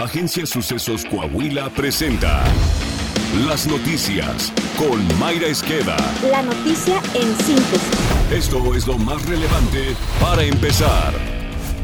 Agencia Sucesos Coahuila presenta Las Noticias con Mayra Esqueda. La noticia en síntesis. Esto es lo más relevante para empezar.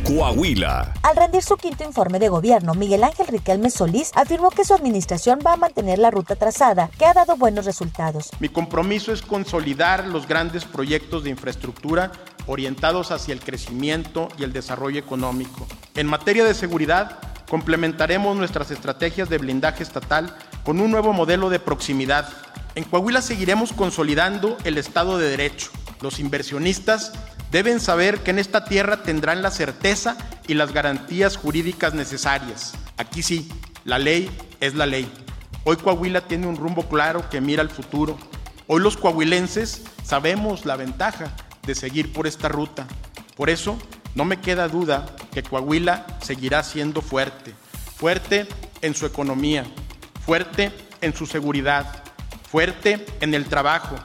Coahuila. Al rendir su quinto informe de gobierno, Miguel Ángel Riquelme Solís afirmó que su administración va a mantener la ruta trazada, que ha dado buenos resultados. Mi compromiso es consolidar los grandes proyectos de infraestructura orientados hacia el crecimiento y el desarrollo económico. En materia de seguridad, complementaremos nuestras estrategias de blindaje estatal con un nuevo modelo de proximidad. En Coahuila seguiremos consolidando el Estado de Derecho. Los inversionistas deben saber que en esta tierra tendrán la certeza y las garantías jurídicas necesarias. Aquí sí, la ley es la ley. Hoy Coahuila tiene un rumbo claro que mira al futuro. Hoy los coahuilenses sabemos la ventaja de seguir por esta ruta. Por eso, no me queda duda que Coahuila seguirá siendo fuerte, fuerte en su economía, fuerte en su seguridad, fuerte en el trabajo,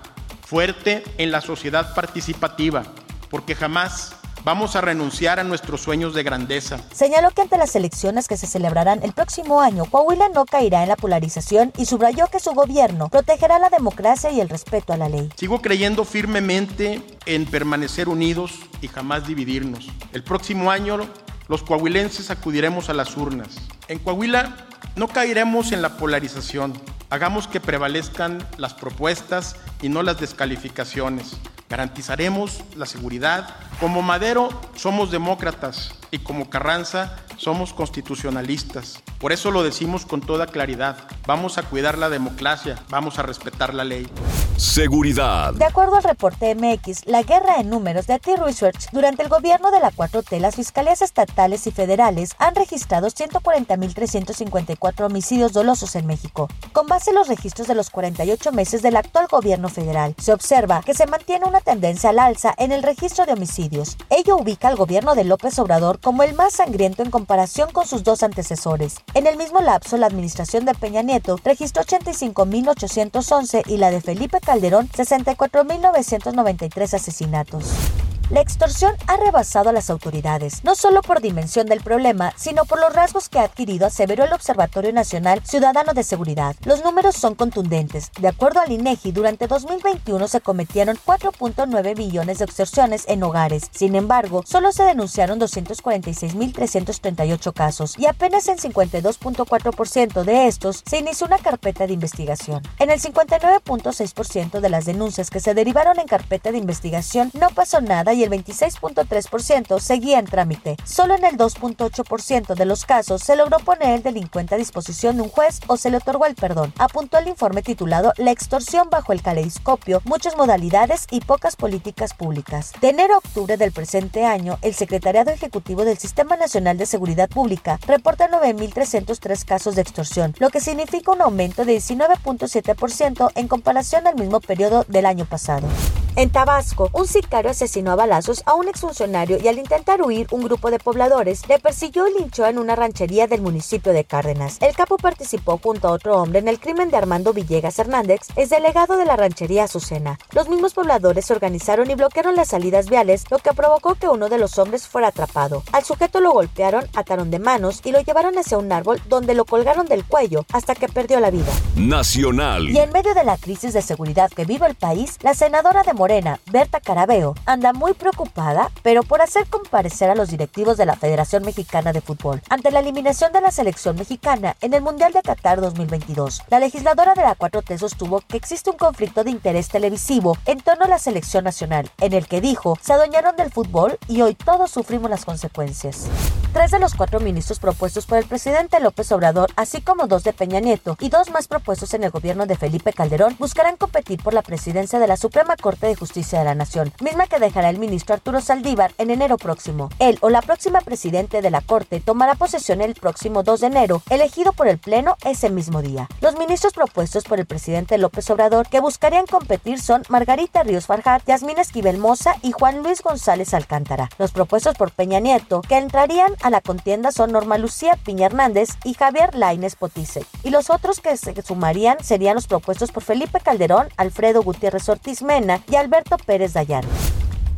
fuerte en la sociedad participativa, porque jamás Vamos a renunciar a nuestros sueños de grandeza. Señaló que ante las elecciones que se celebrarán el próximo año, Coahuila no caerá en la polarización y subrayó que su gobierno protegerá la democracia y el respeto a la ley. Sigo creyendo firmemente en permanecer unidos y jamás dividirnos. El próximo año los coahuilenses acudiremos a las urnas. En Coahuila no caeremos en la polarización. Hagamos que prevalezcan las propuestas y no las descalificaciones. Garantizaremos la seguridad. Como Madero somos demócratas y como Carranza somos constitucionalistas. Por eso lo decimos con toda claridad. Vamos a cuidar la democracia, vamos a respetar la ley. Seguridad. De acuerdo al reporte MX, la guerra en números de T-Research, durante el gobierno de la 4T, las fiscalías estatales y federales han registrado 140.354 homicidios dolosos en México. Con base en los registros de los 48 meses del actual gobierno federal, se observa que se mantiene una tendencia al alza en el registro de homicidios. Ello ubica al gobierno de López Obrador como el más sangriento en comparación con sus dos antecesores. En el mismo lapso, la administración de Peña Nieto registró 85.811 y la de Felipe Calderón 64.993 asesinatos. La extorsión ha rebasado a las autoridades, no solo por dimensión del problema, sino por los rasgos que ha adquirido, aseveró el Observatorio Nacional Ciudadano de Seguridad. Los números son contundentes. De acuerdo al INEGI, durante 2021 se cometieron 4.9 millones de extorsiones en hogares. Sin embargo, solo se denunciaron 246.338 casos y apenas en 52.4% de estos se inició una carpeta de investigación. En el 59.6% de las denuncias que se derivaron en carpeta de investigación no pasó nada y el 26.3% seguía en trámite. Solo en el 2.8% de los casos se logró poner el delincuente a disposición de un juez o se le otorgó el perdón, apuntó el informe titulado La extorsión bajo el caleidoscopio, muchas modalidades y pocas políticas públicas. De enero a octubre del presente año, el Secretariado Ejecutivo del Sistema Nacional de Seguridad Pública reporta 9.303 casos de extorsión, lo que significa un aumento de 19.7% en comparación al mismo periodo del año pasado. En Tabasco, un sicario asesinó a balazos a un exfuncionario y al intentar huir, un grupo de pobladores le persiguió y linchó en una ranchería del municipio de Cárdenas. El capo participó junto a otro hombre en el crimen de Armando Villegas Hernández, es delegado de la ranchería Azucena. Los mismos pobladores se organizaron y bloquearon las salidas viales, lo que provocó que uno de los hombres fuera atrapado. Al sujeto lo golpearon, ataron de manos y lo llevaron hacia un árbol donde lo colgaron del cuello hasta que perdió la vida. Nacional. Y en medio de la crisis de seguridad que vive el país, la senadora de Morena, Berta Carabeo, anda muy preocupada, pero por hacer comparecer a los directivos de la Federación Mexicana de Fútbol ante la eliminación de la selección mexicana en el Mundial de Qatar 2022. La legisladora de la 4T sostuvo que existe un conflicto de interés televisivo en torno a la selección nacional, en el que dijo se adueñaron del fútbol y hoy todos sufrimos las consecuencias. Tres de los cuatro ministros propuestos por el presidente López Obrador, así como dos de Peña Nieto y dos más propuestos en el gobierno de Felipe Calderón, buscarán competir por la presidencia de la Suprema Corte de Justicia de la Nación, misma que dejará el ministro Arturo Saldívar en enero próximo. Él o la próxima presidente de la Corte tomará posesión el próximo 2 de enero, elegido por el Pleno ese mismo día. Los ministros propuestos por el presidente López Obrador que buscarían competir son Margarita Ríos Farjat, Yasmín Esquivel Moza y Juan Luis González Alcántara. Los propuestos por Peña Nieto que entrarían a la contienda son Norma Lucía Piña Hernández y Javier Laines Potice. Y los otros que se sumarían serían los propuestos por Felipe Calderón, Alfredo Gutiérrez Ortiz Mena y Alberto Pérez Dayán.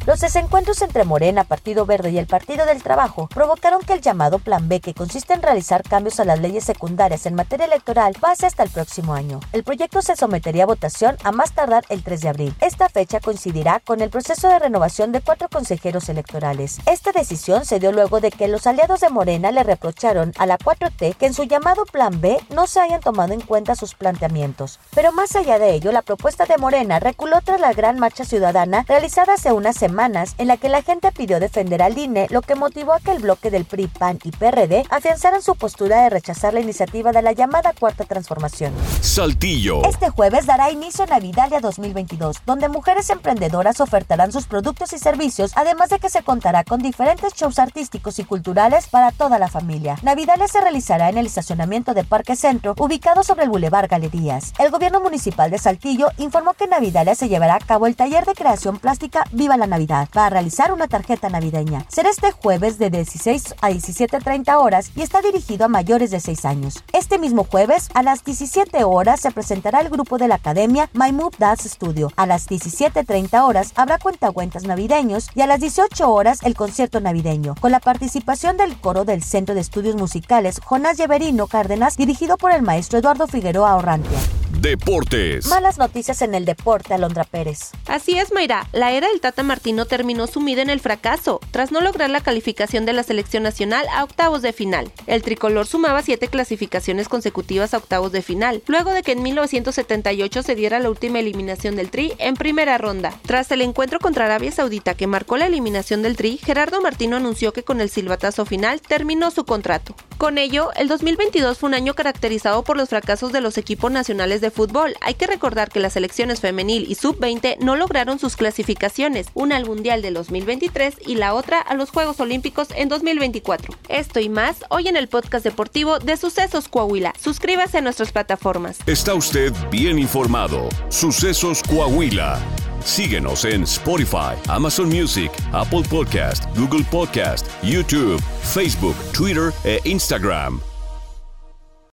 Los desencuentros entre Morena, Partido Verde y el Partido del Trabajo provocaron que el llamado Plan B, que consiste en realizar cambios a las leyes secundarias en materia electoral, pase hasta el próximo año. El proyecto se sometería a votación a más tardar el 3 de abril. Esta fecha coincidirá con el proceso de renovación de cuatro consejeros electorales. Esta decisión se dio luego de que los aliados de Morena le reprocharon a la 4T que en su llamado Plan B no se hayan tomado en cuenta sus planteamientos. Pero más allá de ello, la propuesta de Morena reculó tras la gran marcha ciudadana realizada hace unas semanas en la que la gente pidió defender al INE, lo que motivó a que el bloque del PRI, PAN y PRD afianzaran su postura de rechazar la iniciativa de la llamada Cuarta Transformación. Saltillo. Este jueves dará inicio Navidalia 2022, donde mujeres emprendedoras ofertarán sus productos y servicios, además de que se contará con diferentes shows artísticos y culturales para toda la familia. Navidalia se realizará en el estacionamiento de Parque Centro, ubicado sobre el Boulevard Galerías. El gobierno municipal de Saltillo informó que en Navidalia se llevará a cabo el taller de creación plástica Viva la Navidad para realizar una tarjeta navideña. Será este jueves de 16 a 17.30 horas y está dirigido a mayores de 6 años. Este mismo jueves, a las 17 horas, se presentará el grupo de la academia My Move Dance Studio. A las 17.30 horas habrá cuentacuentas navideños y a las 18 horas el concierto navideño, con la participación del coro del Centro de Estudios Musicales Jonás Lleverino Cárdenas, dirigido por el maestro Eduardo Figueroa Orrantia. Deportes. Malas noticias en el deporte, Alondra Pérez. Así es, Mayra. La era del Tata Martino terminó sumida en el fracaso, tras no lograr la calificación de la selección nacional a octavos de final. El tricolor sumaba siete clasificaciones consecutivas a octavos de final, luego de que en 1978 se diera la última eliminación del Tri en primera ronda. Tras el encuentro contra Arabia Saudita que marcó la eliminación del Tri, Gerardo Martino anunció que con el silbatazo final terminó su contrato. Con ello, el 2022 fue un año caracterizado por los fracasos de los equipos nacionales de fútbol. Hay que recordar que las selecciones femenil y sub-20 no lograron sus clasificaciones, una al Mundial del 2023 y la otra a los Juegos Olímpicos en 2024. Esto y más hoy en el podcast deportivo de Sucesos Coahuila. Suscríbase a nuestras plataformas. Está usted bien informado. Sucesos Coahuila. Síguenos en Spotify, Amazon Music, Apple Podcast, Google Podcast, YouTube, Facebook, Twitter e Instagram.